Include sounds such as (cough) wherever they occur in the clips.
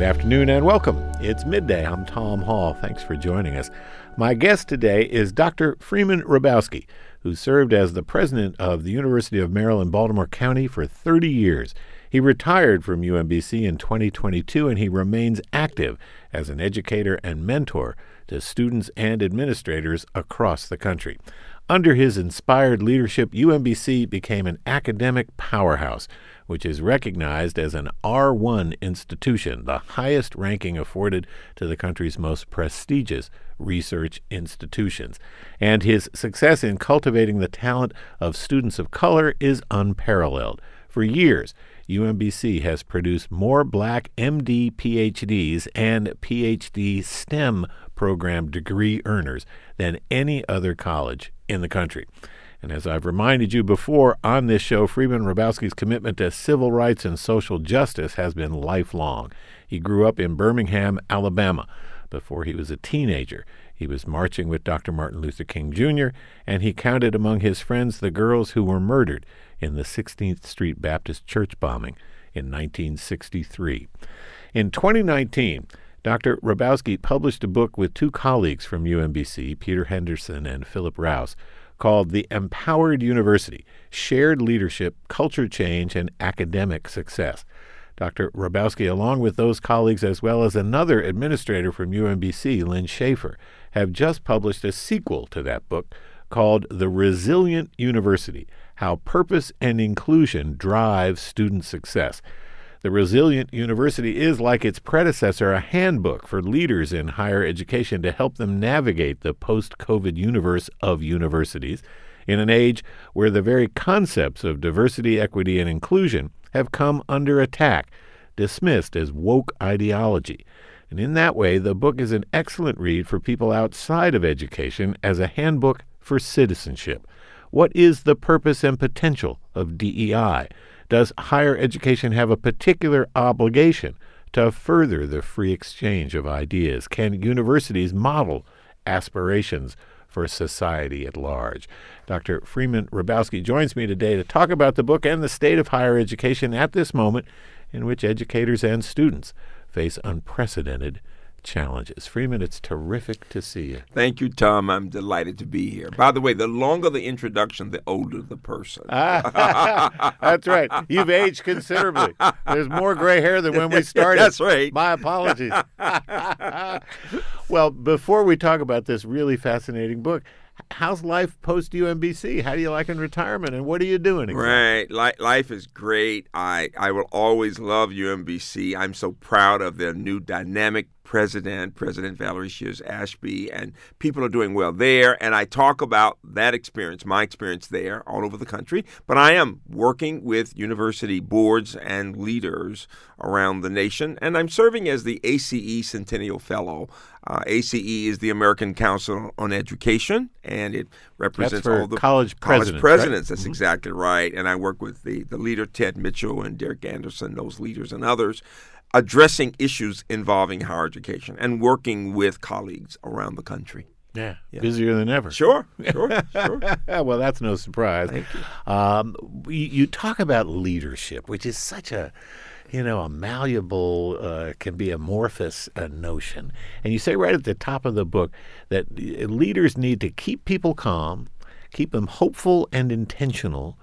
Good afternoon and welcome. It's midday. I'm Tom Hall. Thanks for joining us. My guest today is Dr. Freeman Hrabowski, who served as the president of the University of Maryland, Baltimore County for 30 years. He retired from UMBC in 2022 and he remains active as an educator and mentor to students and administrators across the country. Under his inspired leadership, UMBC became an academic powerhouse, which is recognized as an R1 institution, the highest ranking afforded to the country's most prestigious research institutions. And his success in cultivating the talent of students of color is unparalleled. For years, UMBC has produced more black MD PhDs and PhD STEM program degree earners than any other college in the country. And as I've reminded you before on this show, Freeman Hrabowski's commitment to civil rights and social justice has been lifelong. He grew up in Birmingham, Alabama. Before he was a teenager, he was marching with Dr. Martin Luther King Jr., and he counted among his friends the girls who were murdered in the 16th Street Baptist Church bombing in 1963. In 2019, Dr. Hrabowski published a book with two colleagues from UMBC, Peter Henderson and Philip Rouse, called The Empowered University Shared Leadership, Culture Change, and Academic Success. Dr. Hrabowski, along with those colleagues, as well as another administrator from UMBC, Lynn Schaefer, have just published a sequel to that book called The Resilient University How Purpose and Inclusion Drive Student Success. The Resilient University is, like its predecessor, a handbook for leaders in higher education to help them navigate the post COVID universe of universities in an age where the very concepts of diversity, equity, and inclusion have come under attack, dismissed as woke ideology. And in that way, the book is an excellent read for people outside of education as a handbook for citizenship. What is the purpose and potential of DEI? Does higher education have a particular obligation to further the free exchange of ideas? Can universities model aspirations for society at large? Dr. Freeman Hrabowski joins me today to talk about the book and the state of higher education at this moment in which educators and students face unprecedented challenges. Freeman, it's terrific to see you. Thank you, Tom. I'm delighted to be here. By the way, the longer the introduction, the older the person. Ah, (laughs) that's right. You've aged considerably. There's more gray hair than when we (laughs) started. That's right. My apologies. well, before we talk about this really fascinating book, how's life post UMBC? How do you like in retirement, and what are you doing? Exactly? Right, life is great. I I will always love UMBC. I'm so proud of their new dynamic president, President Valerie Sheares Ashby, and people are doing well there. And I talk about that experience, my experience there, all over the country. But I am working with university boards and leaders around the nation, and I'm serving as the ACE Centennial Fellow. Uh, ACE is the American Council on Education, and it represents all the college presidents. College presidents. Right? That's mm-hmm. exactly right. And I work with the, the leader, Ted Mitchell, and Derek Anderson, those leaders and others addressing issues involving higher education and working with colleagues around the country. Yeah, yeah. busier than ever. Sure, (laughs) sure, sure. well, that's no surprise. Thank you. Um, you. You talk about leadership, which is such a, you know, a malleable, uh, can be amorphous uh, notion. And you say right at the top of the book that uh, leaders need to keep people calm, keep them hopeful and intentional,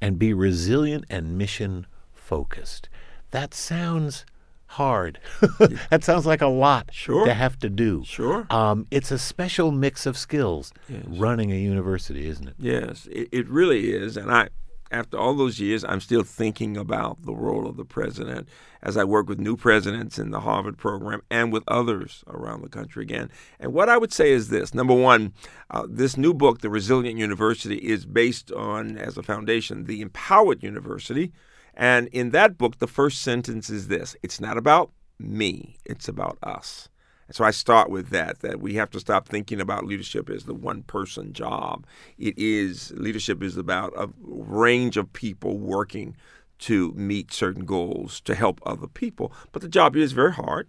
and be resilient and mission focused. That sounds hard. (laughs) that sounds like a lot sure. to have to do. Sure. Um, it's a special mix of skills yes. running a university, isn't it? Yes, it, it really is. And I, after all those years, I'm still thinking about the role of the president as I work with new presidents in the Harvard program and with others around the country again. And what I would say is this number one, uh, this new book, The Resilient University, is based on, as a foundation, the Empowered University and in that book, the first sentence is this it's not about me, it's about us. And so I start with that, that we have to stop thinking about leadership as the one person job. It is, leadership is about a range of people working to meet certain goals to help other people. But the job is very hard,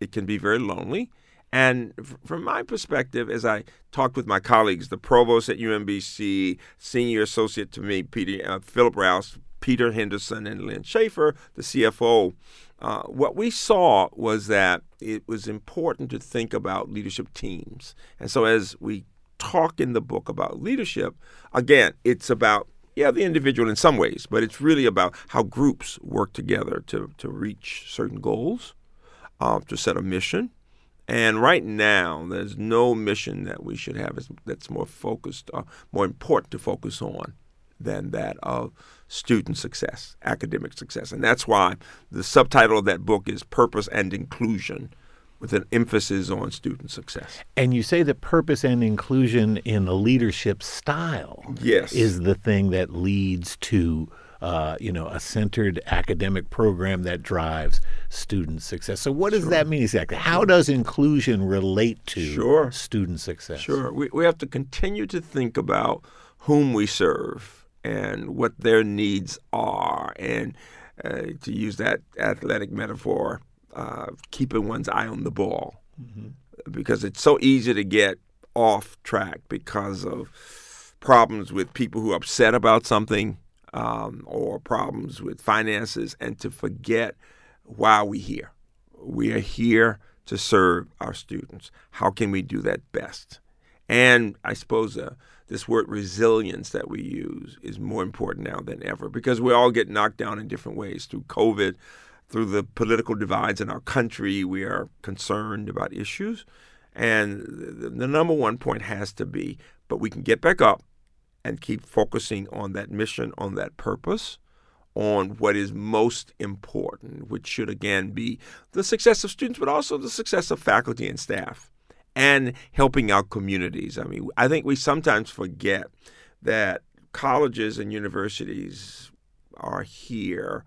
it can be very lonely. And from my perspective, as I talked with my colleagues, the provost at UMBC, senior associate to me, Peter uh, Philip Rouse, Peter Henderson and Lynn Schaefer, the CFO uh, what we saw was that it was important to think about leadership teams. And so, as we talk in the book about leadership, again, it's about yeah, the individual in some ways, but it's really about how groups work together to, to reach certain goals, uh, to set a mission. And right now, there's no mission that we should have that's more focused, uh, more important to focus on than that of student success, academic success. And that's why the subtitle of that book is Purpose and Inclusion with an emphasis on student success. And you say that purpose and inclusion in a leadership style yes. is the thing that leads to uh, you know, a centered academic program that drives student success. So, what does sure. that mean exactly? How does inclusion relate to sure. student success? Sure. We, we have to continue to think about whom we serve and what their needs are. And uh, to use that athletic metaphor, uh, keeping one's eye on the ball. Mm-hmm. Because it's so easy to get off track because of problems with people who are upset about something um, or problems with finances and to forget why we're here. We are here to serve our students. How can we do that best? And I suppose uh, this word resilience that we use is more important now than ever because we all get knocked down in different ways through COVID, through the political divides in our country. We are concerned about issues. And the, number one point has to be, but we can get back up and keep focusing on that mission, on that purpose, on what is most important, which should again be the success of students, but also the success of faculty and staff and helping our communities. I mean, I think we sometimes forget that colleges and universities are here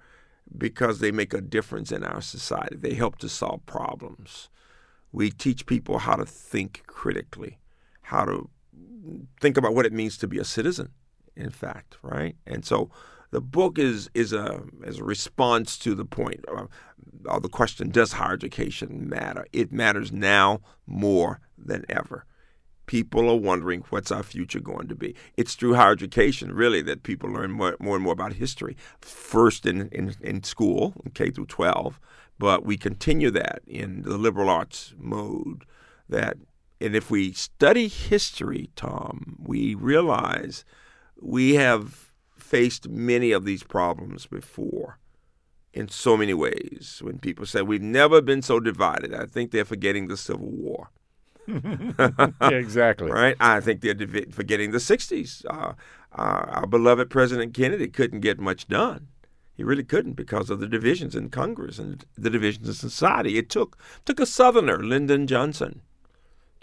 because they make a difference in our society. They help to solve problems. We teach people how to think critically, how to think about what it means to be a citizen, in fact, right? And so the book is is a is a response to the point uh, of, of the question: Does higher education matter? It matters now more than ever. People are wondering what's our future going to be. It's through higher education, really, that people learn more, more and more about history. First in, in, in school, K through 12, but we continue that in the liberal arts mode. That, and if we study history, Tom, we realize we have faced many of these problems before in so many ways. When people say we've never been so divided, I think they're forgetting the Civil War. (laughs) yeah, exactly. Right? I think they're forgetting the 60s. Uh, uh, our beloved President Kennedy couldn't get much done. He really couldn't because of the divisions in Congress and the divisions in society. It took took a Southerner, Lyndon Johnson,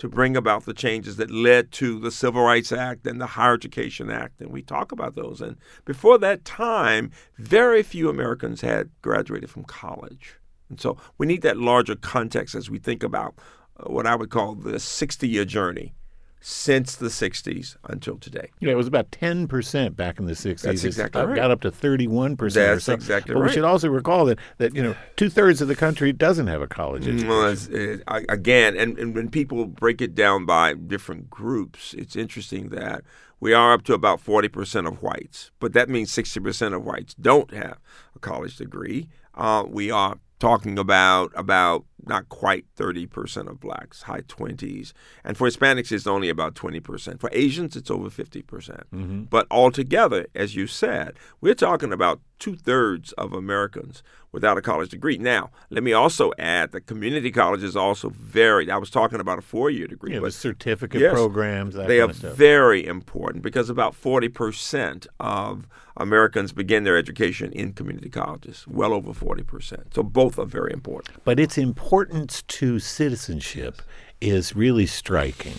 to bring about the changes that led to the Civil Rights Act and the Higher Education Act. And we talk about those. And before that time, very few Americans had graduated from college. And so we need that larger context as we think about uh, what I would call the 60 year journey since the 60s until today. Yeah, it was about 10% back in the 60s. That's exactly it right. got up to 31% That's exactly but right. we should also recall that, that you know, two-thirds of the country doesn't have a college education. Well, it, I, again, and, and when people break it down by different groups, it's interesting that we are up to about 40% of whites, but that means 60% of whites don't have a college degree. Uh, we are talking about about not quite 30% of blacks, high 20s. And for Hispanics, it's only about 20%. For Asians, it's over 50%. percent mm hmm But altogether, as you said, we're talking about two thirds of Americans without a college degree. Now, let me also add that community colleges also vary. I was talking about a four year degree. Yeah, but certificate yes, programs, they are very important because about 40% of Americans begin their education in community colleges, well over 40%. So both are very important. But its importance to citizenship is really striking.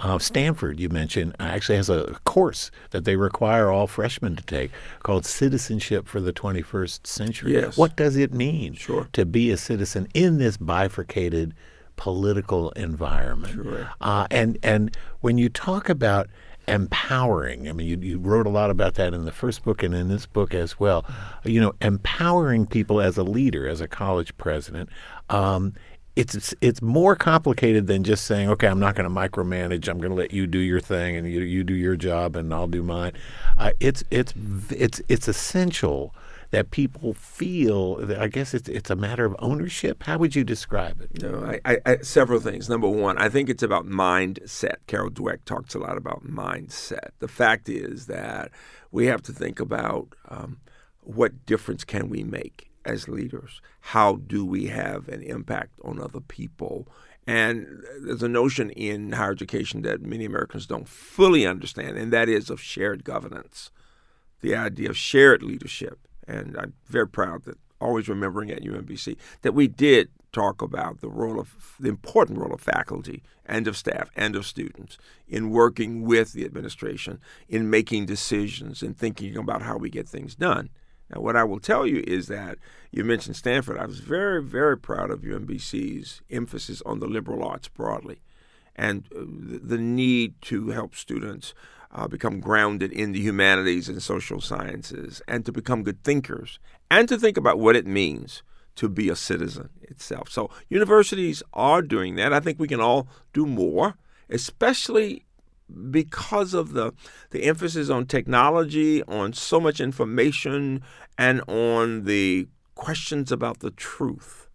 Uh, Stanford, you mentioned, actually has a course that they require all freshmen to take called Citizenship for the 21st Century. Yes. What does it mean sure. to be a citizen in this bifurcated political environment? Sure. Uh, and and when you talk about empowering. I mean, you, you wrote a lot about that in the first book and in this book as well. You know, empowering people as a leader, as a college president. Um, it's it's more complicated than just saying, okay, I'm not going to micromanage. I'm going to let you do your thing and you you do your job and I'll do mine. Uh, it's it's it's it's essential that people feel? That I guess it's it's a matter of ownership. How would you describe it? No, I, I, I, several things. Number one, I think it's about mindset. Carol Dweck talks a lot about mindset. The fact is that we have to think about um, what difference can we make as leaders? How do we have an impact on other people? And there's a notion in higher education that many Americans don't fully understand, and that is of shared governance, the idea of shared leadership. And I'm very proud that always remembering at UMBC that we did talk about the role of the important role of faculty and of staff and of students in working with the administration in making decisions and thinking about how we get things done. Now, what I will tell you is that you mentioned Stanford. I was very, very proud of UMBC's emphasis on the liberal arts broadly and uh, the need to help students uh, become grounded in the humanities and social sciences and to become good thinkers and to think about what it means to be a citizen itself. So, universities are doing that. I think we can all do more, especially because of the the emphasis on technology, on so much information, and on the questions about the truth.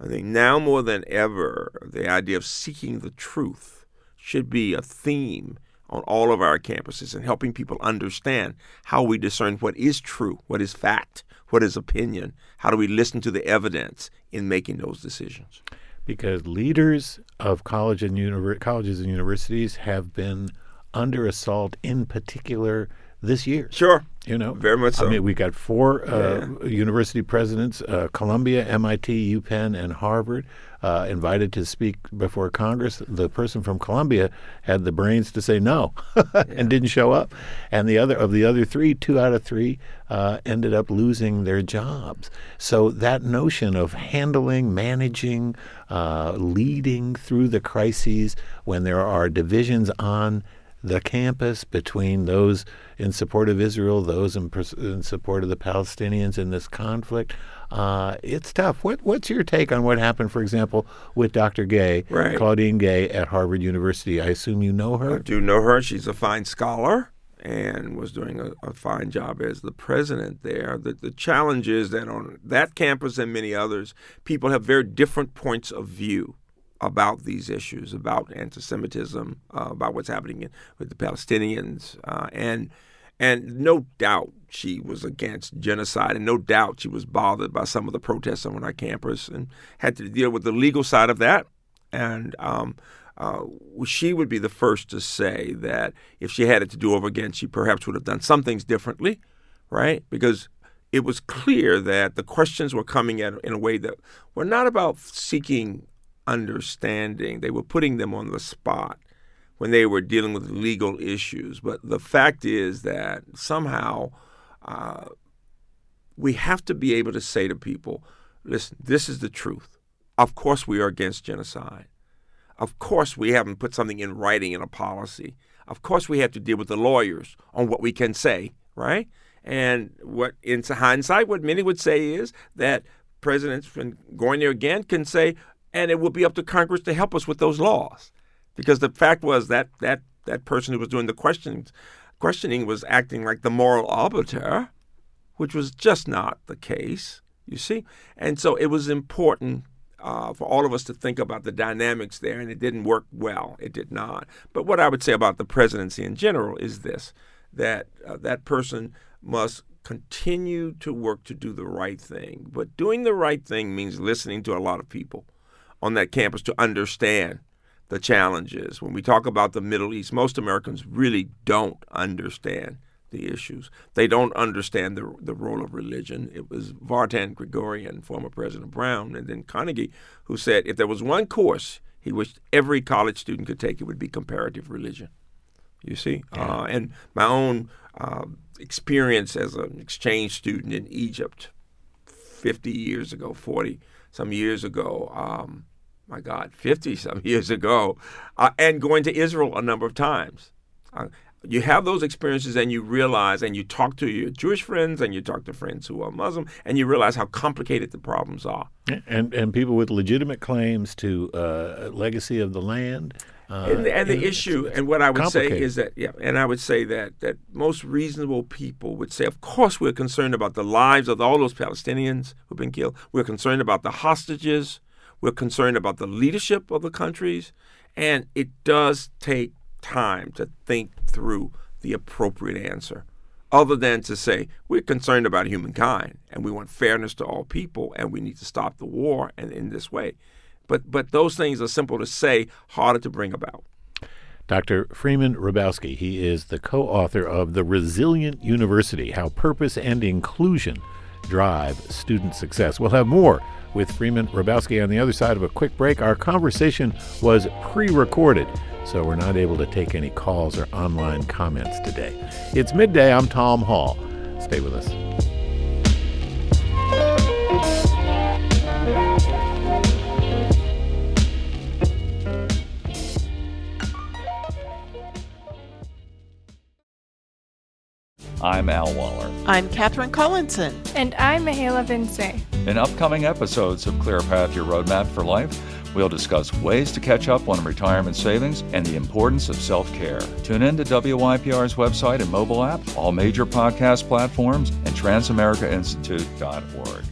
I think now more than ever, the idea of seeking the truth should be a theme on all of our campuses and helping people understand how we discern what is true, what is fact, what is opinion, how do we listen to the evidence in making those decisions? Because leaders of college and univer- colleges and universities have been under assault in particular this year. Sure. You know, very much so. I mean, we got four uh, yeah. university presidents: uh, Columbia, MIT, UPenn, and Harvard, uh, invited to speak before Congress. The person from Columbia had the brains to say no (laughs) and didn't show up, and the other of the other three, two out of three, uh, ended up losing their jobs. So that notion of handling, managing, uh, leading through the crises when there are divisions on the campus between those in support of Israel, those in, in support of the Palestinians in this conflict. Uh, it's tough. What, what's your take on what happened, for example, with Dr. Gay, right. Claudine Gay at Harvard University? I assume you know her. I do know her. She's a fine scholar and was doing a, a, fine job as the president there. The, the challenge is that on that campus and many others, people have very different points of view about these issues, about anti-Semitism, uh, about what's happening in, with the Palestinians, uh, and and no doubt she was against genocide, and no doubt she was bothered by some of the protests on our campus, and had to deal with the legal side of that. And um, uh, she would be the first to say that if she had it to do over again, she perhaps would have done some things differently, right? Because it was clear that the questions were coming at in a way that were not about seeking understanding. They were putting them on the spot when they were dealing with legal issues. But the fact is that somehow uh, we have to be able to say to people, listen, this is the truth. Of course, we are against genocide. Of course, we haven't put something in writing in a policy. Of course, we have to deal with the lawyers on what we can say, right? And what, in hindsight, what many would say is that presidents, when going there again, can say, and it will be up to Congress to help us with those laws, because the fact was that that that person who was doing the questions questioning was acting like the moral arbiter, which was just not the case. You see, and so it was important uh, for all of us to think about the dynamics there, and it didn't work well. It did not. But what I would say about the presidency in general is this: that uh, that person must continue to work to do the right thing. But doing the right thing means listening to a lot of people on that campus to understand the challenges. When we talk about the Middle East, most Americans really don't understand the issues. They don't understand the, the role of religion. It was Vartan Gregorian, former President Brown, and then Carnegie, who said if there was one course he wished every college student could take, it would be comparative religion. You see? Yeah. Uh, and my own uh, experience as an exchange student in Egypt 50 years ago, 40 some years ago, um, my God, 50 some (laughs) years ago, uh, and going to Israel a number of times. Uh, you have those experiences and you realize, and you talk to your Jewish friends and you talk to friends who are Muslim, and you realize how complicated the problems are. And, and people with legitimate claims to uh, legacy of the land Uh, and, and, the issue, and what I would say is that, yeah, and I would say that that most reasonable people would say, of course, we're concerned about the lives of all those Palestinians who've been killed. We're concerned about the hostages. We're concerned about the leadership of the countries, and it does take time to think through the appropriate answer, other than to say we're concerned about humankind and we want fairness to all people and we need to stop the war and in this way. But but those things are simple to say, harder to bring about. Dr. Freeman Hrabowski, he is the co author of The Resilient University How Purpose and Inclusion Drive Student Success. We'll have more with Freeman Hrabowski on the other side of a quick break. Our conversation was pre recorded, so we're not able to take any calls or online comments today. It's midday. I'm Tom Hall. Stay with us. I'm Al Waller. I'm Catherine Collinson. And I'm Mahela Vince. In upcoming episodes of Clear Path Your Roadmap for Life, we'll discuss ways to catch up on retirement savings and the importance of self care. Tune in to WYPR's website and mobile app, all major podcast platforms, and transamericainstitute.org.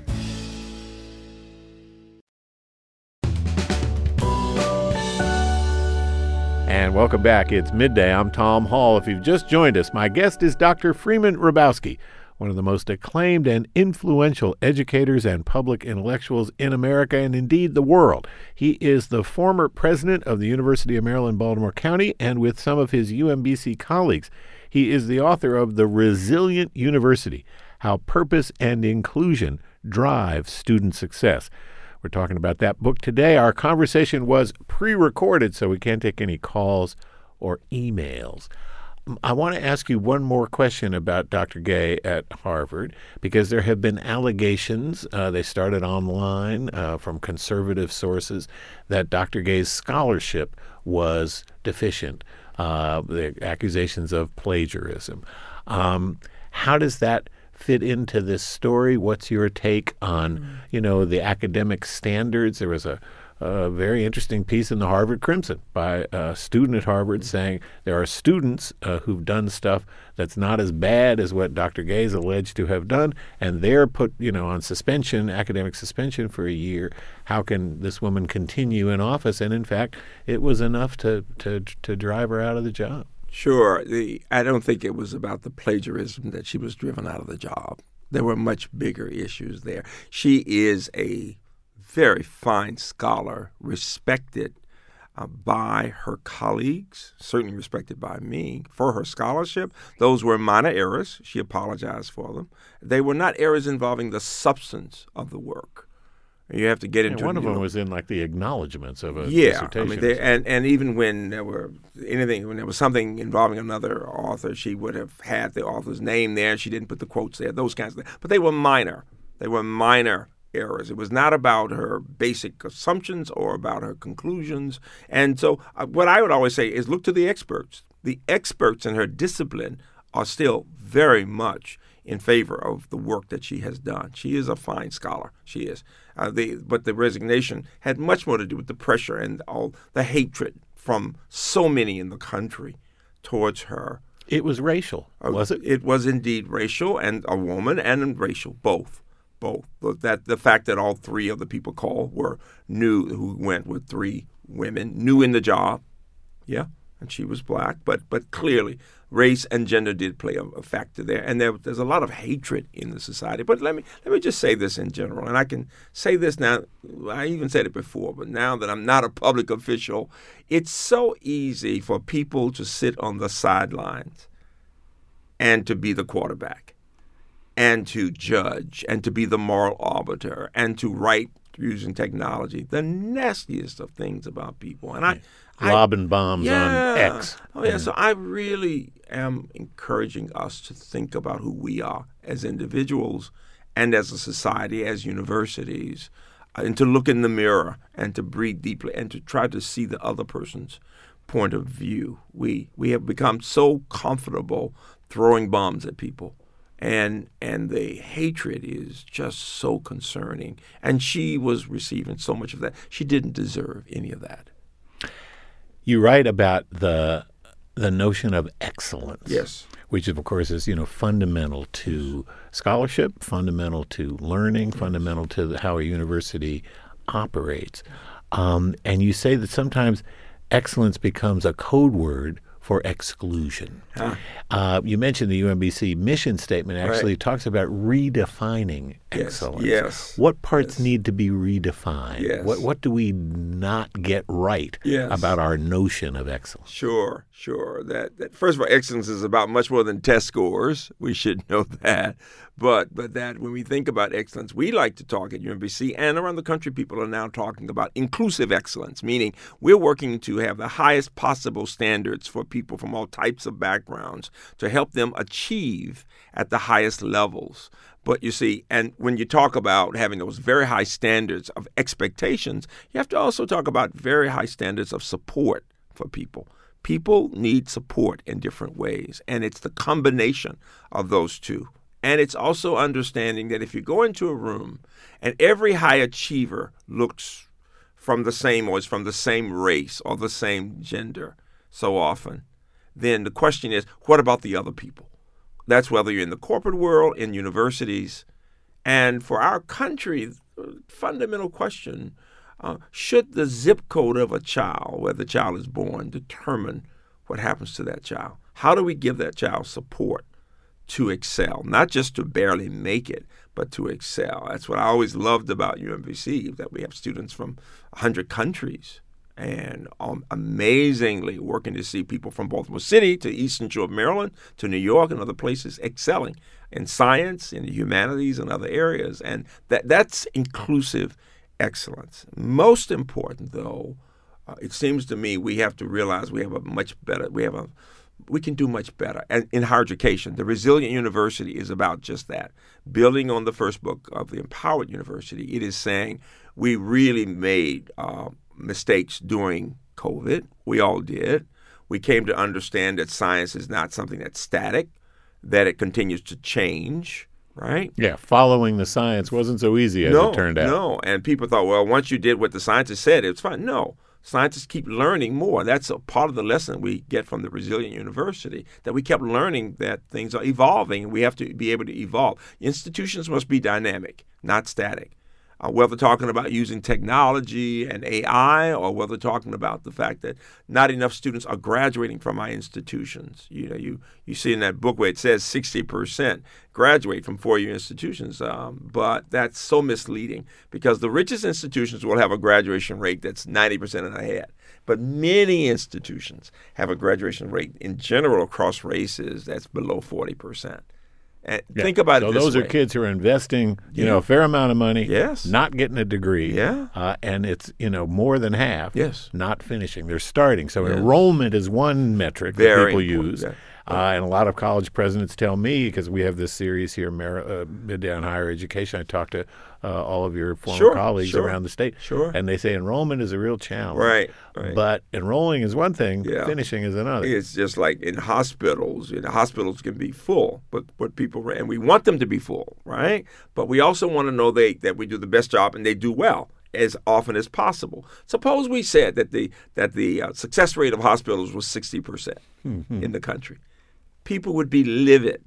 And welcome back. It's midday. I'm Tom Hall. If you've just joined us, my guest is Dr. Freeman Hrabowski, one of the most acclaimed and influential educators and public intellectuals in America and indeed the world. He is the former president of the University of Maryland, Baltimore County, and with some of his UMBC colleagues, he is the author of The Resilient University How Purpose and Inclusion Drive Student Success. We're talking about that book today. Our conversation was pre recorded, so we can't take any calls or emails. I want to ask you one more question about Dr. Gay at Harvard because there have been allegations, uh, they started online uh, from conservative sources, that Dr. Gay's scholarship was deficient, uh, the accusations of plagiarism. Um, how does that fit into this story? What's your take on, mm-hmm. you know, the academic standards? There was a, a, very interesting piece in the Harvard Crimson by a student at Harvard mm-hmm. saying there are students uh, who've done stuff that's not as bad as what Dr. Gay is alleged to have done, and they're put, you know, on suspension, academic suspension for a year. How can this woman continue in office? And in fact, it was enough to to to drive her out of the job. Sure. The, I don't think it was about the plagiarism that she was driven out of the job. There were much bigger issues there. She is a very fine scholar, respected uh, by her colleagues, certainly respected by me for her scholarship. Those were minor errors. She apologized for them. They were not errors involving the substance of the work. You have to get into. Yeah, one of them know, was in like the acknowledgments of a yeah, dissertation. I mean, they, and and even when there were anything, when there was something involving another author, she would have had the author's name there. She didn't put the quotes there. Those kinds of things, but they were minor. They were minor errors. It was not about her basic assumptions or about her conclusions. And so, uh, what I would always say is look to the experts. The experts in her discipline are still very much in favor of the work that she has done. She is a fine scholar. She is. Uh, the, but the resignation had much more to do with the pressure and all the hatred from so many in the country towards her. It was racial, uh, was it? It was indeed racial, and a woman and racial, both, both. That the fact that all three of the people called were new, who went with three women, new in the job, yeah, and she was black, but but clearly race and gender did play a, a factor there, and there, there's a lot of hatred in the society. But let me let me just say this in general, and I can say this now. I even said it before, but now that I'm not a public official, it's so easy for people to sit on the sidelines and to be the quarterback, and to judge, and to be the moral arbiter, and to write using technology the nastiest of things about people. And I, lobbing bombs yeah. on X. Oh yeah, so I really am encouraging us to think about who we are as individuals and as a society, as universities, uh, and to look in the mirror and to breathe deeply and to try to see the other person's point of view. We we have become so comfortable throwing bombs at people. And and the hatred is just so concerning. And she was receiving so much of that. She didn't deserve any of that. You write about the the notion of excellence. Yes. Which, of course, is you know fundamental to scholarship, fundamental to learning, fundamental to how a university operates. Um, and you say that sometimes excellence becomes a code word for exclusion. Huh. Uh, you mentioned the UMBC mission statement actually right. talks about redefining yes. Excellence. Yes. What parts yes. need to be redefined? Yes. What what do we not get right yes. about our notion of excellence? Sure, sure. That, that first of all, excellence is about much more than test scores. (laughs) We should know that. But but that when we think about excellence, we like to talk at UMBC and around the country. People are now talking about inclusive excellence, meaning we're working to have the highest possible standards for people from all types of backgrounds to help them achieve at the highest levels. But you see, and when you talk about having those very high standards of expectations, you have to also talk about very high standards of support for people. People need support in different ways, and it's the combination of those two. And it's also understanding that if you go into a room and every high achiever looks from the same or is from the same race or the same gender so often, then the question is, what about the other people? That's whether you're in the corporate world, in universities. And for our country, fundamental question uh, should the zip code of a child, where the child is born, determine what happens to that child? How do we give that child support? to excel, not just to barely make it, but to excel. That's what I always loved about UMBC, that we have students from 100 countries and um, amazingly working to see people from Baltimore City to Eastern Shore of Maryland to New York and other places excelling in science, in the humanities, and other areas. And that, that's inclusive excellence. Most important, though, uh, it seems to me we have to realize we have a much better, we have a we can do much better. And in higher education, the Resilient University is about just that. Building on the first book of the Empowered University, it is saying we really made uh, mistakes during COVID. We all did. We came to understand that science is not something that's static, that it continues to change. Right? Yeah, following the science wasn't so easy as no, it turned out. No, and people thought, well, once you did what the scientists said, it's fine. No, scientists keep learning more. That's a part of the lesson we get from the Resilient University that we kept learning that things are evolving and we have to be able to evolve. Institutions must be dynamic, not static uh, whether talking about using technology and AI or whether talking about the fact that not enough students are graduating from our institutions. You know, you, you see in that book where it says 60% graduate from four-year institutions, um, but that's so misleading because the richest institutions will have a graduation rate that's 90% and ahead. But many institutions have a graduation rate in general across races that's below 40%. And yeah. Think about so it. those way. are kids who are investing, you yeah. know, a fair amount of money. Yes. Not getting a degree. Yeah. Uh, and it's you know more than half. Yes. Not finishing. They're starting. So yes. enrollment is one metric Very that people important. use. Yeah. Uh, and a lot of college presidents tell me because we have this series here, Mar- uh, Midday Higher Education. I talk to uh, all of your former sure, colleagues sure, around the state, sure. and they say enrollment is a real challenge. Right, right. But enrolling is one thing, yeah. finishing is another. It's just like in hospitals. You know, hospitals can be full, but what people and we want them to be full, right? But we also want to know they that we do the best job and they do well as often as possible. Suppose we said that the that the uh, success rate of hospitals was 60% mm-hmm. in the country people would be livid.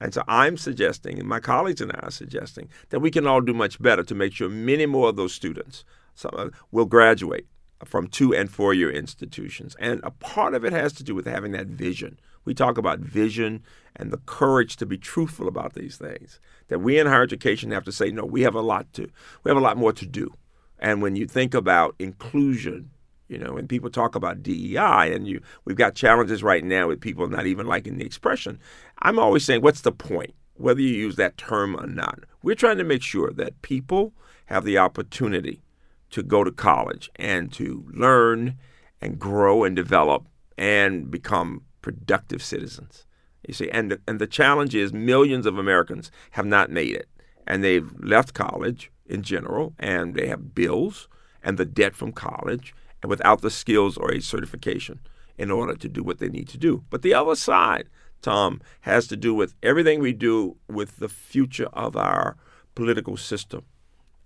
And so I'm suggesting, and my colleagues and I are suggesting, that we can all do much better to make sure many more of those students will graduate from two and four year institutions. And a part of it has to do with having that vision. We talk about vision and the courage to be truthful about these things. That we in higher education have to say, no, we have a lot to, we have a lot more to do. And when you think about inclusion you know, and people talk about DEI, and you we've got challenges right now with people not even liking the expression. I'm always saying, what's the point? Whether you use that term or not, we're trying to make sure that people have the opportunity to go to college and to learn and grow and develop and become productive citizens. You see, and the, and the challenge is millions of Americans have not made it, and they've left college in general, and they have bills and the debt from college, and without the skills or a certification in order to do what they need to do. But the other side, Tom, has to do with everything we do with the future of our political system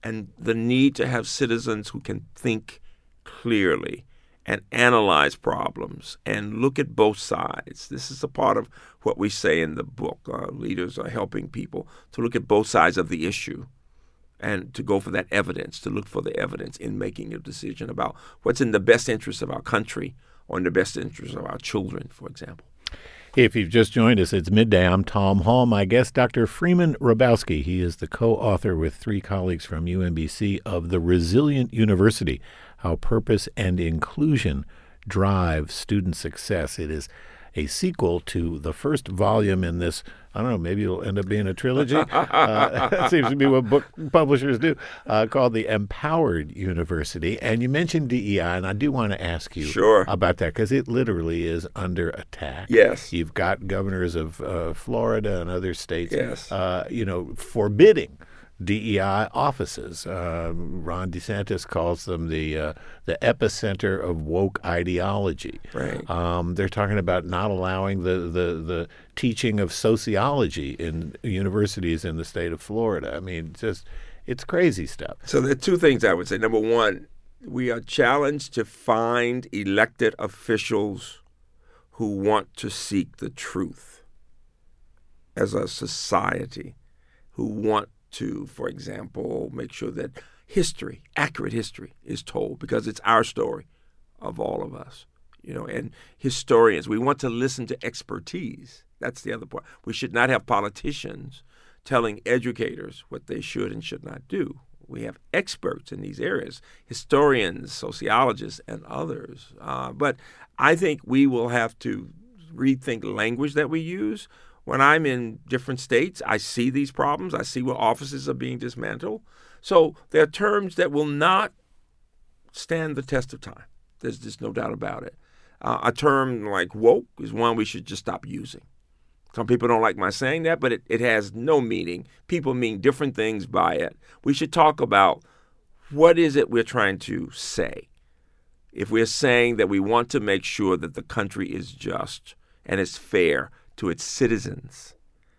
and the need to have citizens who can think clearly and analyze problems and look at both sides. This is a part of what we say in the book. Uh, leaders are helping people to look at both sides of the issue and to go for that evidence, to look for the evidence in making a decision about what's in the best interest of our country or in the best interest of our children, for example. If you've just joined us, it's midday. I'm Tom Hall. My guest, Dr. Freeman Hrabowski. He is the co author with three colleagues from UMBC of The Resilient University How Purpose and Inclusion Drive Student Success. It is a sequel to the first volume in this. I don't know, maybe it'll end up being a trilogy. (laughs) uh, (laughs) that seems to be what book publishers do, uh, called The Empowered University. And you mentioned DEI, and I do want to ask you sure. about that because it literally is under attack. Yes. You've got governors of uh, Florida and other states, yes. Uh, you know, forbidding DEI offices. Uh, Ron DeSantis calls them the uh, the epicenter of woke ideology. Right. Um, they're talking about not allowing the, the, the teaching of sociology in universities in the state of Florida. I mean, just it's crazy stuff. So there are two things I would say. Number one, we are challenged to find elected officials who want to seek the truth as a society, who want to, for example, make sure that history, accurate history, is told because it's our story of all of us. You know, and historians, we want to listen to expertise. That's the other part. We should not have politicians telling educators what they should and should not do. We have experts in these areas, historians, sociologists, and others. Uh, but I think we will have to rethink language that we use when I'm in different states, I see these problems. I see where offices are being dismantled. So there are terms that will not stand the test of time. There's just no doubt about it. Uh, a term like woke is one we should just stop using. Some people don't like my saying that, but it, it has no meaning. People mean different things by it. We should talk about what is it we're trying to say. If we're saying that we want to make sure that the country is just and it's fair to its citizens,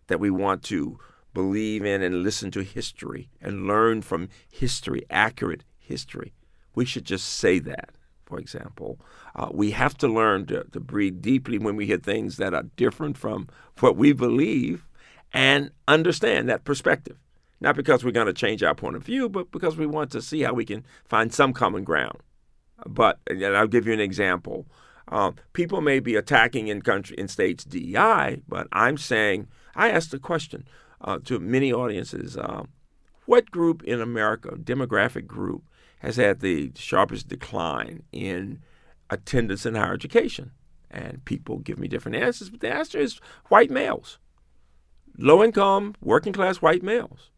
that we want to believe in and listen to history and learn from history, accurate history. We should just say that, for example. Uh, we have to learn to, to breathe deeply when we hear things that are different from what we believe and understand that perspective. Not because we're going to change our point of view, but because we want to see how we can find some common ground. But, and I'll give you an example. Um, people may be attacking in country in states DEI, but I'm saying I asked a question uh, to many audiences: uh, What group in America, demographic group, has had the sharpest decline in attendance in higher education? And people give me different answers, but the answer is white males, low income, working class white males.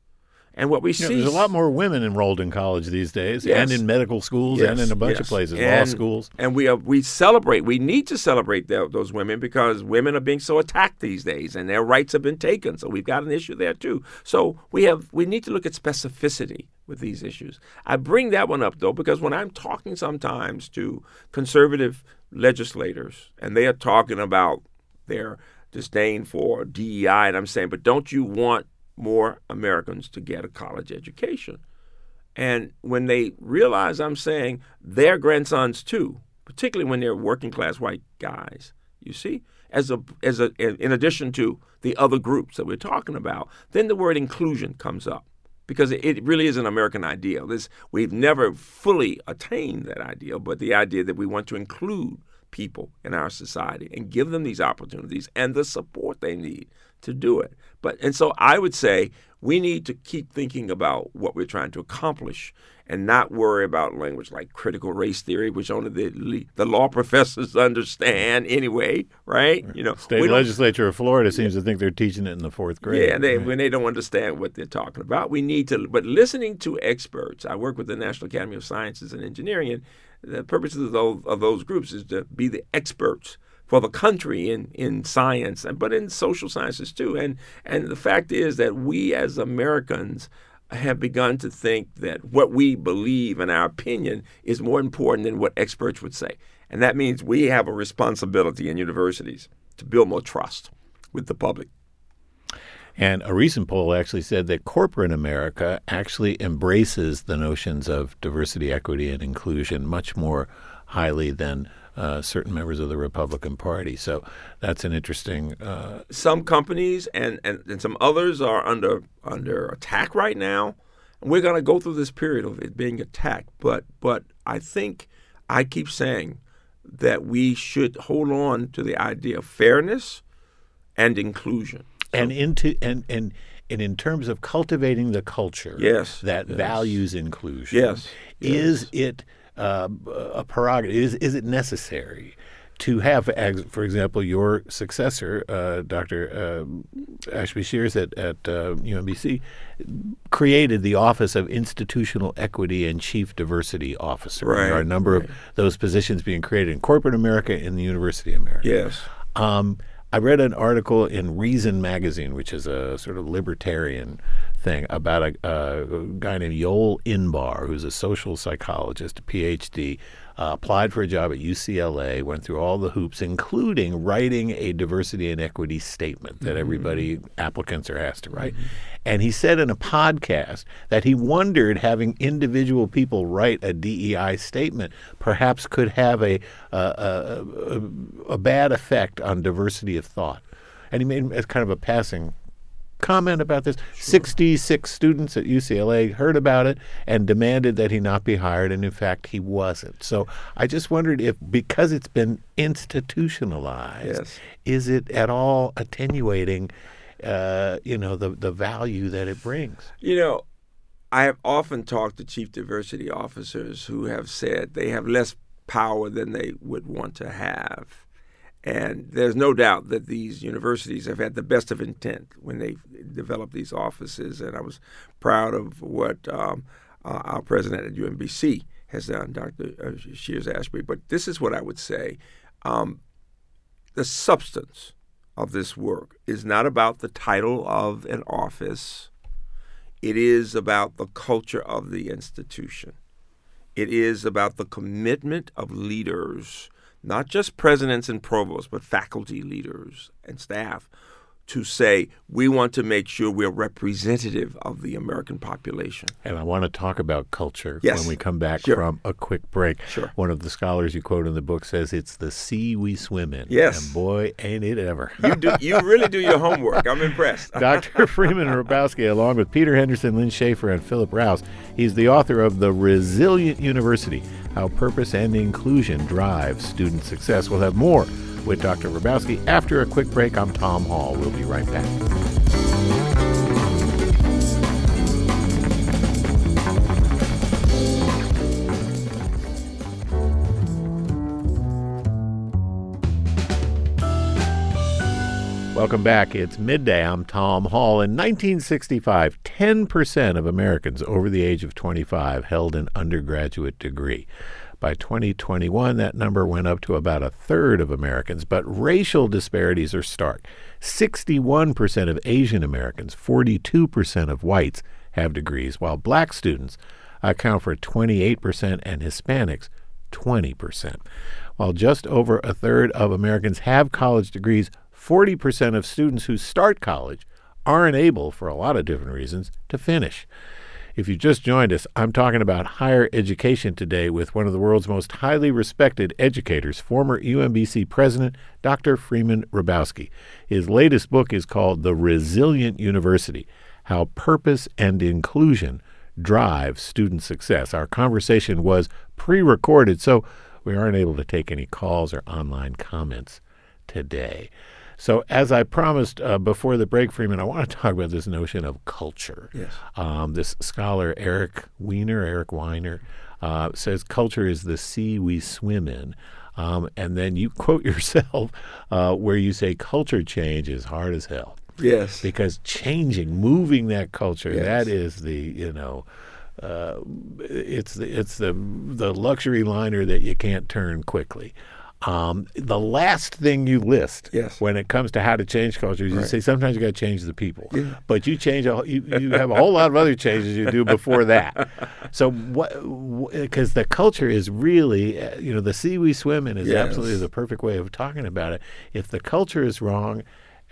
And what we see there's a lot more women enrolled in college these days, yes. and in medical schools, yes. and in a bunch yes. of places, and, law schools. And we are, we celebrate. We need to celebrate the, those women because women are being so attacked these days, and their rights have been taken. So we've got an issue there too. So we have we need to look at specificity with these issues. I bring that one up though because when I'm talking sometimes to conservative legislators, and they are talking about their disdain for DEI, and I'm saying, but don't you want more Americans to get a college education. And when they realize I'm saying their grandsons too, particularly when they're working class white guys, you see, as a as a in addition to the other groups that we're talking about, then the word inclusion comes up because it really is an American ideal. This we've never fully attained that ideal, but the idea that we want to include people in our society and give them these opportunities and the support they need to do it. But and so I would say we need to keep thinking about what we're trying to accomplish and not worry about language like critical race theory, which only the the law professors understand anyway, right? You know, state legislature of Florida seems to think they're teaching it in the fourth grade. Yeah, they, right? when they don't understand what they're talking about, we need to. But listening to experts, I work with the National Academy of Sciences and Engineering, and the purpose of those, of those groups is to be the experts for the country in, in science, but in social sciences too. And and the fact is that we as Americans have begun to think that what we believe and our opinion is more important than what experts would say. And that means we have a responsibility in universities to build more trust with the public. And a recent poll actually said that corporate America actually embraces the notions of diversity, equity, and inclusion much more highly than uh, certain members of the Republican Party. So that's an interesting. Uh, some companies and, and, and some others are under under attack right now. We're going to go through this period of it being attacked, but but I think I keep saying that we should hold on to the idea of fairness and inclusion. And into and and and in terms of cultivating the culture yes, that yes. values inclusion, yes, is it uh, a prerogative? Is is it necessary? to have, for example, your successor, uh, Dr. Uh, Ashby Sheares at, at uh, UMBC, created the Office of Institutional Equity and Chief Diversity Officer. Right. There are a number right. of those positions being created in corporate America and the University of America. Yes. Um, I read an article in Reason magazine, which is a sort of libertarian thing, about a, a guy named Yoel Inbar, who's a social psychologist, a PhD, uh, applied for a job at UCLA, went through all the hoops, including writing a diversity and equity statement that mm-hmm. everybody applicants are asked to write. Mm-hmm. And he said in a podcast that he wondered having individual people write a DEI statement perhaps could have a, a, a, a bad effect on diversity of thought. And he made as kind of a passing comment about this. Sure. 66 students at UCLA heard about it and demanded that he not be hired, and in fact, he wasn't. So I just wondered if, because it's been institutionalized, yes. is it at all attenuating, uh, you know, the the value that it brings? You know, I have often talked to chief diversity officers who have said they have less power than they would want to have and there's no doubt that these universities have had the best of intent when they developed these offices. And I was proud of what um, uh, our president at UMBC has done, Dr. Uh, Sheares Ashby. But this is what I would say um, the substance of this work is not about the title of an office, it is about the culture of the institution. It is about the commitment of leaders not just presidents and provosts, but faculty leaders and staff to say we want to make sure we're representative of the American population. And I want to talk about culture yes. when we come back sure. from a quick break. Sure. One of the scholars you quote in the book says it's the sea we swim in. Yes. And boy, ain't it ever. you do you really do your homework. I'm impressed. (laughs) Dr. Freeman Hrabowski, along with Peter Henderson, Lynn Schaefer, and Philip Rous, he's the author of The Resilient University How Purpose and Inclusion Drive Student Success. We'll have more with Dr. Hrabowski. After a quick break, I'm Tom Hall. We'll be right back. Welcome back. It's midday. I'm Tom Hall. In 1965, 10% of Americans over the age of 25 held an undergraduate degree. By 2021, that number went up to about a third of Americans, but racial disparities are stark. 61% of Asian Americans, 42% of whites have degrees, while black students account for 28% and Hispanics 20%. While just over a third of Americans have college degrees, 40% of students who start college aren't able, for a lot of different reasons, to finish. If you just joined us, I'm talking about higher education today with one of the world's most highly respected educators, former UMBC president, Dr. Freeman Hrabowski. His latest book is called The Resilient University How Purpose and Inclusion Drive Student Success. Our conversation was pre recorded, so we aren't able to take any calls or online comments today. So, as I promised uh, before the break, Freeman, I want to (laughs) talk about this notion of culture. Yes. Um, this scholar, Eric Weiner, Eric Weiner, uh, says culture is the sea we swim in. Um, and then you quote (laughs) yourself uh, where you say culture change is hard as hell. Yes. Because changing, moving that culture, yes. that is the, you know, uh, it's the it's the the luxury liner that you can't turn quickly. Um, the last thing you list yes. when it comes to how to change culture is right. you say sometimes you got to change the people, yeah. but you change a, you, you have a whole lot of other changes you do before that. So what? Because the culture is really, uh, you know, the sea we swim in is yes. absolutely the perfect way of talking about it. If the culture is wrong,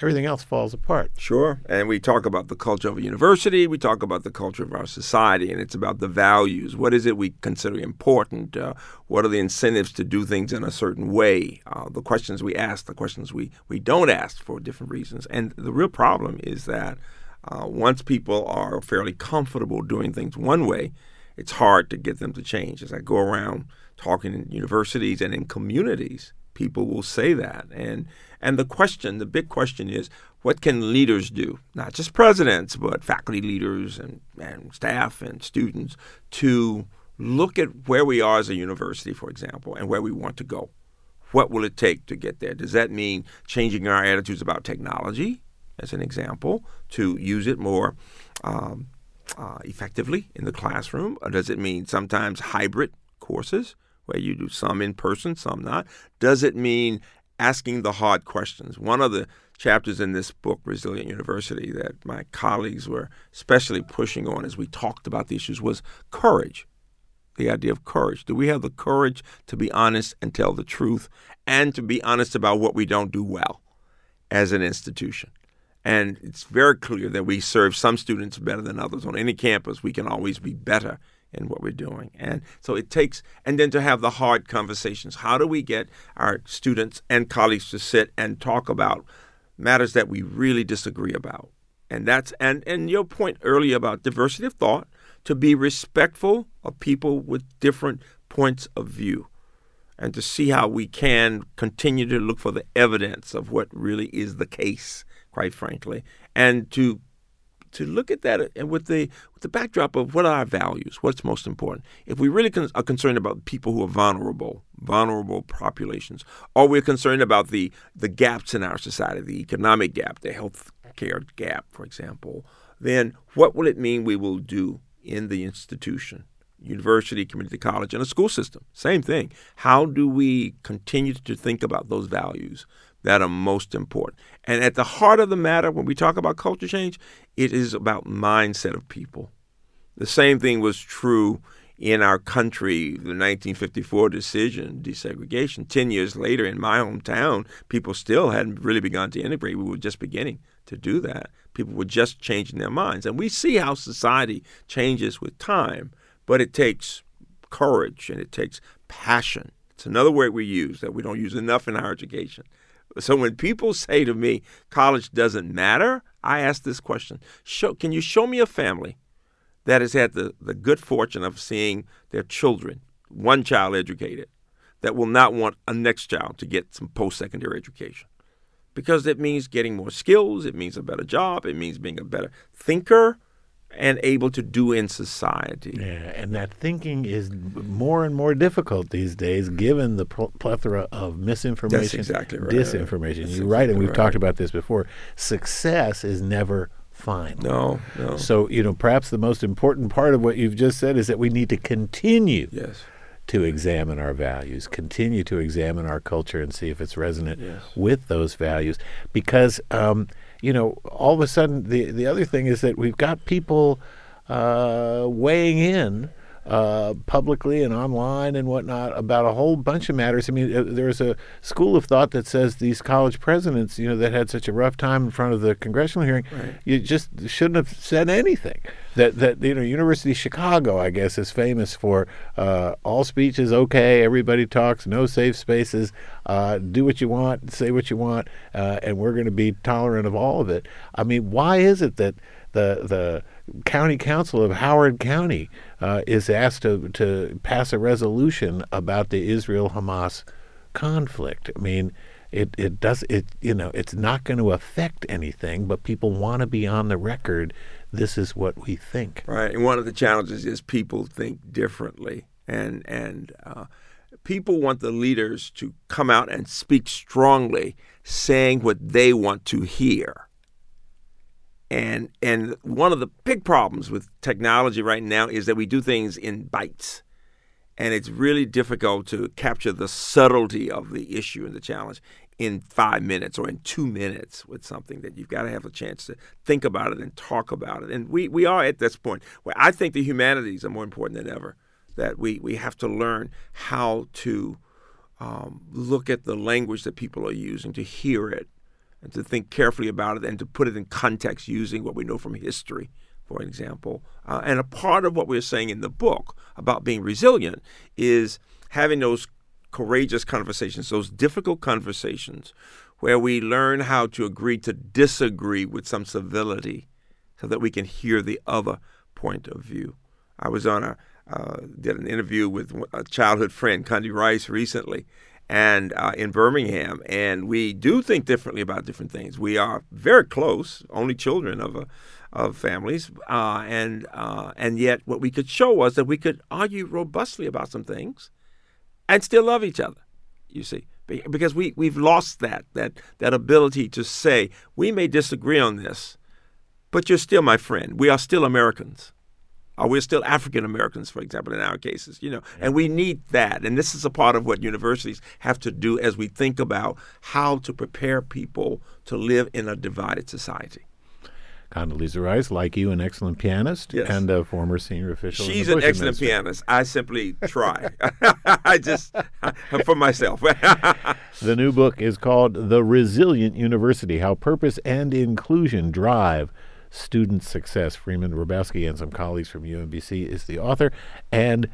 everything else falls apart. Sure. And we talk about the culture of a university, we talk about the culture of our society, and it's about the values. What is it we consider important? Uh, what are the incentives to do things in a certain way? Uh, the questions we ask, the questions we, we don't ask for different reasons. And the real problem is that uh, once people are fairly comfortable doing things one way, it's hard to get them to change. As I go around talking in universities and in communities, people will say that. And and the question, the big question is, what can leaders do? Not just presidents, but faculty leaders and, and staff and students to look at where we are as a university, for example, and where we want to go. What will it take to get there? Does that mean changing our attitudes about technology, as an example, to use it more um, uh, effectively in the classroom? Or does it mean sometimes hybrid courses where you do some in person, some not? Does it mean asking the hard questions? One of the chapters in this book, Resilient University, that my colleagues were especially pushing on as we talked about the issues was courage. The idea of courage. Do we have the courage to be honest and tell the truth and to be honest about what we don't do well as an institution? And it's very clear that we serve some students better than others. On any campus, we can always be better in what we're doing. And so it takes, and then to have the hard conversations. How do we get our students and colleagues to sit and talk about matters that we really disagree about? And that's, and, and your point earlier about diversity of thought, to be respectful of people with different points of view and to see how we can continue to look for the evidence of what really is the case quite frankly, and to to look at that and with the with the backdrop of what are our values, what's most important. If we really con- are concerned about people who are vulnerable, vulnerable populations, or we're concerned about the the gaps in our society, the economic gap, the health care gap, for example, then what will it mean we will do in the institution? University, community college, and a school system. Same thing. How do we continue to think about those values? that are most important. And at the heart of the matter, when we talk about culture change, it is about mindset of people. The same thing was true in our country, the 1954 decision, desegregation. Ten years later, in my hometown, people still hadn't really begun to integrate. We were just beginning to do that. People were just changing their minds. And we see how society changes with time, but it takes courage and it takes passion. It's another word we use that we don't use enough in higher education. So when people say to me, college doesn't matter, I ask this question show, Can you show me a family that has had the, the good fortune of seeing their children, one child educated, that will not want a next child to get some post secondary education? Because it means getting more skills, it means a better job, it means being a better thinker, and able to do in society. Yeah, and that thinking is more and more difficult these days, given the pl- plethora of misinformation, That's exactly right. disinformation. That's You're exactly right, and we've right. talked about this before. Success is never final. No, no. So you know, perhaps the most important part of what you've just said is that we need to continue yes. to examine our values, continue to examine our culture, and see if it's resonant Yes. with those values. Because um, you know, all of a sudden, the the other thing is that we've got people uh, weighing in. Uh, publicly and online and whatnot about a whole bunch of matters. I mean, uh, there's a school of thought that says these college presidents, you know, that had such a rough time in front of the congressional hearing, Right. you just shouldn't have said anything. That that you know, University of Chicago, I guess, is famous for uh, all speech is okay, everybody talks, no safe spaces, uh, do what you want, say what you want, uh, and we're going to be tolerant of all of it. I mean, why is it that the the county council of Howard County uh, is asked to to pass a resolution about the Israel Hamas conflict? I mean. It, it does it you know it's not going to affect anything but people want to be on the record this is what we think Right, and one of the challenges is people think differently, and and uh, people want the leaders to come out and speak strongly, saying what they want to hear. And and one of the big problems with technology right now is that we do things in bites, and it's really difficult to capture the subtlety of the issue and the challenge in five minutes or in two minutes with something that you've got to have a chance to think about it and talk about it. And we, we are at this point where I think the humanities are more important than ever. That we, we have to learn how to um, look at the language that people are using, to hear it, and to think carefully about it and to put it in context using what we know from history, for example. Uh, and a part of what we're saying in the book about being resilient is having those courageous conversations, those difficult conversations where we learn how to agree to disagree with some civility so that we can hear the other point of view. I was on a uh, did an interview with a childhood friend, Condi Rice, recently, and uh, in Birmingham, and we do think differently about different things. We are very close, only children of a of families, uh, and uh, and yet what we could show was that we could argue robustly about some things, and still love each other. You see, because we we've lost that that that ability to say we may disagree on this, but you're still my friend. We are still Americans or we're still African Americans, for example, in our cases, you know, and we need that. And this is a part of what universities have to do as we think about how to prepare people to live in a divided society. Condoleezza Rice, like you, an excellent pianist yes. and a former senior official. She's an excellent pianist. I simply try. (laughs) (laughs) I just (laughs) for myself. the new book is called The Resilient University: How Purpose and Inclusion Drive student success. Freeman Hrabowski and some colleagues from UMBC is the author. And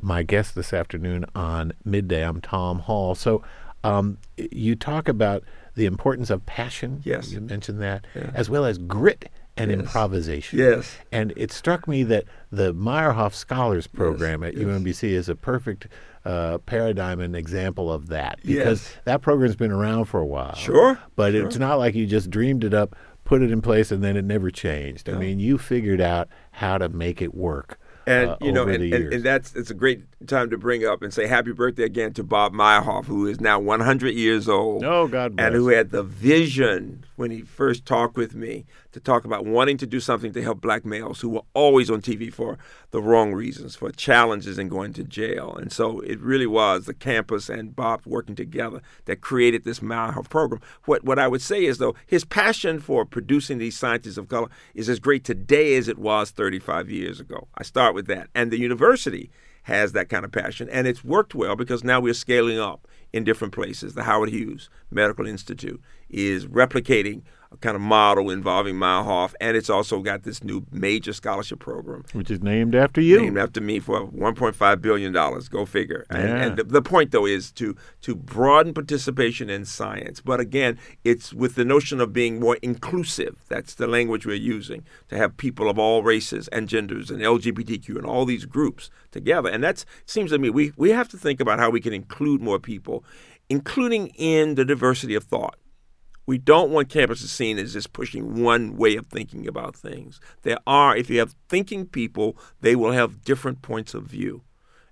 my guest this afternoon on Midday, I'm Tom Hall. So um, you talk about the importance of passion. Yes. You mentioned that, yeah. as well as grit and yes. improvisation. Yes. And it struck me that the Meyerhoff Scholars Program yes. at yes. UMBC is a perfect uh, paradigm and example of that because that program's been around for a while. Sure. But sure. it's not like you just dreamed it up put it in place and then it never changed. I mean, you figured out how to make it work. And uh, you know, and, and, and that's it's a great time to bring up and say happy birthday again to Bob Meyerhoff, who is now 100 years old. Oh, God bless. And who had the vision when he first talked with me to talk about wanting to do something to help black males who were always on TV for the wrong reasons, for challenges and going to jail. And so it really was the campus and Bob working together that created this Meyerhoff program. What what I would say is though, his passion for producing these scientists of color is as great today as it was 35 years ago. I start with that. And the university has that kind of passion. And it's worked well because now we're scaling up in different places. The Howard Hughes Medical Institute is replicating kind of model involving Meyerhoff, and it's also got this new major scholarship program. Which is named after you. Named after me for $1.5 billion. Go figure. Yeah. And, and the, the, point, though, is to, to broaden participation in science. But again, it's with the notion of being more inclusive. That's the language we're using, to have people of all races and genders and LGBTQ and all these groups together. And that seems to me we, we have to think about how we can include more people, including in the diversity of thought. We don't want campuses seen as just pushing one way of thinking about things. There are, if you have thinking people, they will have different points of view.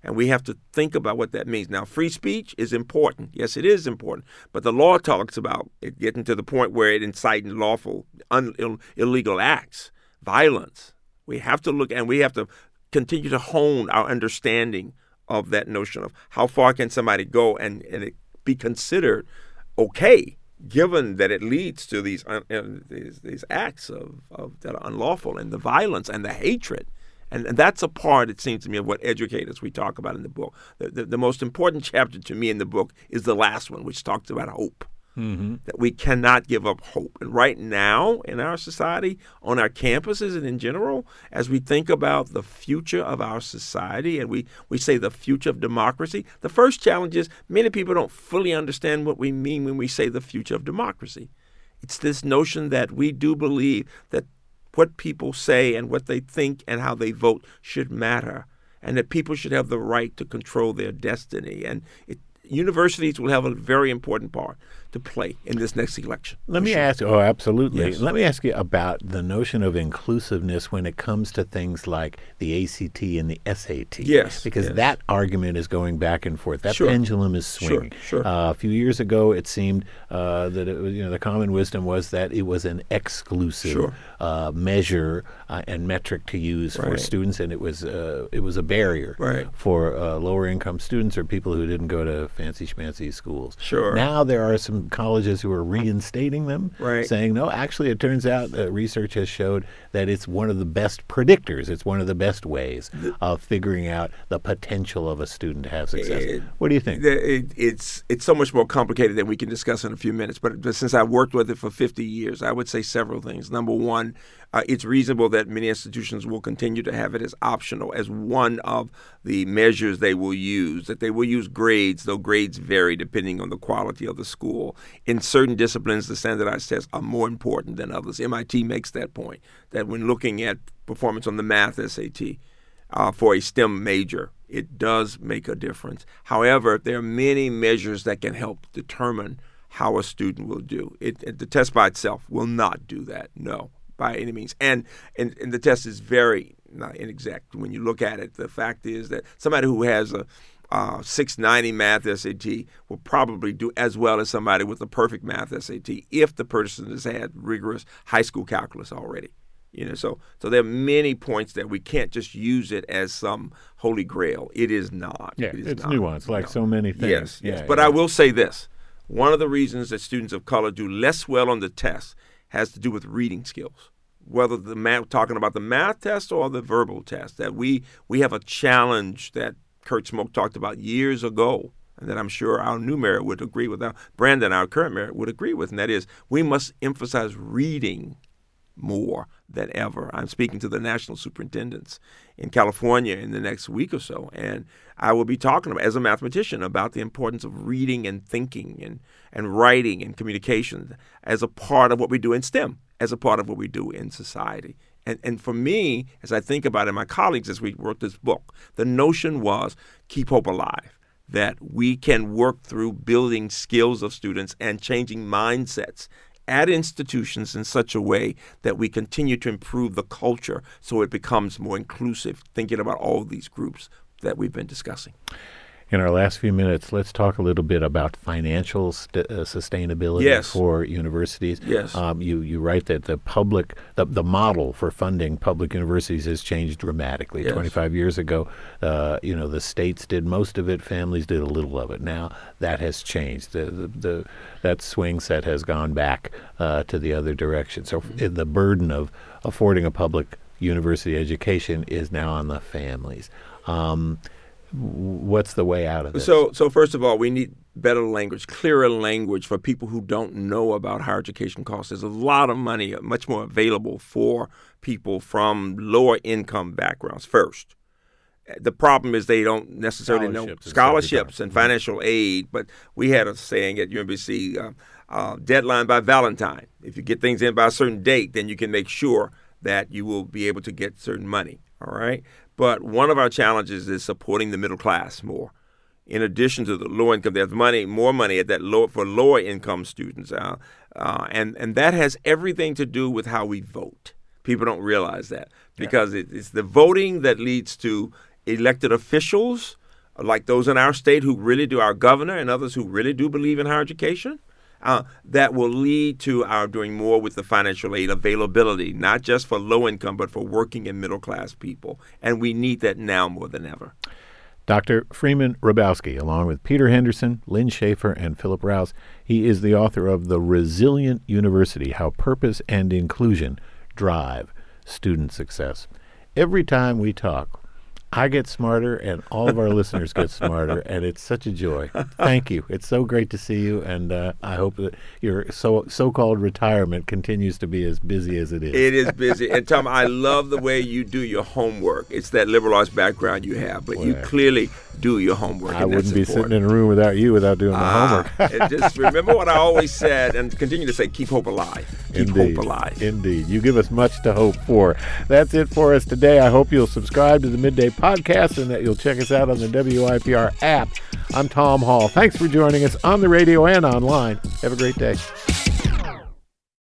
And we have to think about what that means. Now, free speech is important. Yes, it is important. But the law talks about it getting to the point where it incites lawful, un, Ill, illegal acts, violence. We have to look and we have to continue to hone our understanding of that notion of how far can somebody go and, and it be considered okay given that it leads to these uh, these, these, acts of, of, that are unlawful and the violence and the hatred. And, and, that's a part, it seems to me, of what educators we talk about in the book. The, the, the most important chapter to me in the book is the last one, which talks about hope. Mm-hmm. That we cannot give up hope. And right now in our society, on our campuses and in general, as we think about the future of our society and we, we say the future of democracy, the first challenge is many people don't fully understand what we mean when we say the future of democracy. It's this notion that we do believe that what people say and what they think and how they vote should matter, and that people should have the right to control their destiny. And it, universities will have a very important part to play in this next election. Let me sure. ask. Oh, absolutely. Yes. Let me ask you about the notion of inclusiveness when it comes to things like the ACT and the SAT. Yes, because yes. that argument is going back and forth. That Sure. pendulum is swinging. Sure, sure. Uh, a few years ago, it seemed uh, that it was, you know the common wisdom was that it was an exclusive Sure. uh, measure uh, and metric to use for students, and it was uh, it was a barrier Right. for uh, lower income students or people who didn't go to fancy schmancy schools. Sure. Now there are some some colleges who are reinstating them, Right. saying no. Actually, it turns out uh, research has showed that it's one of the best predictors. It's one of the best ways of figuring out the potential of a student to have success. It- what do you think? It- it's it's so much more complicated than we can discuss in a few minutes. But, but since I've worked with it for 50 years, I would say several things. Number one, uh, it's reasonable that many institutions will continue to have it as optional, as one of the measures they will use. That they will use grades, though grades vary depending on the quality of the school. In certain disciplines, the standardized tests are more important than others. MIT makes that point that when looking at performance on the math SAT, uh, for a STEM major, it does make a difference. However, there are many measures that can help determine how a student will do. It, it- the test by itself will not do that. No, by any means. And and, and the test is very not inexact when you look at it. The fact is that somebody who has a uh, 690 math SAT will probably do as well as somebody with a perfect math SAT if the person has had rigorous high school calculus already. You know, so so there are many points that we can't just use it as some holy grail. It is not. Yeah, It is it's not. nuanced, like so many things. Yes, yes. Yeah, but yeah. I will say this: one of the reasons that students of color do less well on the test has to do with reading skills. Whether the math, talking about the math test or the verbal test, that we we have a challenge that Kurt Schmoke talked about years ago, and that I'm sure our new mayor would agree with. Our, Brandon, our current mayor, would agree with, and that is we must emphasize reading more than ever. I'm speaking to the national superintendents in California in the next week or so, and I will be talking as a mathematician about the importance of reading and thinking and, and writing and communication as a part of what we do in STEM, as a part of what we do in society. And, and for me, as I think about it, my colleagues as we wrote this book, the notion was keep hope alive that we can work through building skills of students and changing mindsets at institutions in such a way that we continue to improve the culture so it becomes more inclusive, thinking about all these groups that we've been discussing. In our last few minutes, let's talk a little bit about financial st- uh, sustainability Yes. for universities. Yes. Um, you, you write that the public, the, the model for funding public universities has changed dramatically. Yes. 25 years ago, uh, you know, the states did most of it, families did a little of it. Now that has changed. The, the, the, that swing set has gone back uh, to the other direction. So Mm-hmm. the burden of affording a public university education is now on the families. Um, what's the way out of this? So, so first of all, we need better language, clearer language for people who don't know about higher education costs. There's a lot of money, uh, much more available for people from lower income backgrounds. First, Uh, the problem is they don't necessarily know Scholarships and scholarships and financial aid. But we had a saying at UMBC: uh, uh, deadline by Valentine. If you get things in by a certain date, then you can make sure that you will be able to get certain money. All right. But one of our challenges is supporting the middle class more. In addition to the low income, there's money, more money at that low for lower income students, uh, uh, and and that has everything to do with how we vote. People don't realize that because it, it's the voting that leads to elected officials like those in our state who really do, our governor and others who really do believe in higher education. Uh, that will lead to our doing more with the financial aid availability, not just for low income, but for working and middle class people. And we need that now more than ever. Dr. Freeman Hrabowski, along with Peter Henderson, Lynn Schaefer, and Philip Rous, he is the author of The Resilient University How Purpose and Inclusion Drive Student Success. Every time we talk, I get smarter and all of our listeners get smarter, (laughs) and it's such a joy. Thank you. It's so great to see you, and uh, I hope that your so so-called retirement continues to be as busy as it is. It is (laughs) busy. And Tom, I love the way you do your homework. It's that liberal arts background you have, but you clearly do your homework. I wouldn't be important. sitting in a room without you without doing my Ah, homework. (laughs) and just remember what I always said and continue to say keep hope alive. Keep Indeed. hope alive. Indeed. You give us much to hope for. That's it for us today. I hope you'll subscribe to the Midday Podcast and that you'll check us out on the WYPR app. I'm Tom Hall. Thanks for joining us on the radio and online. Have a great day.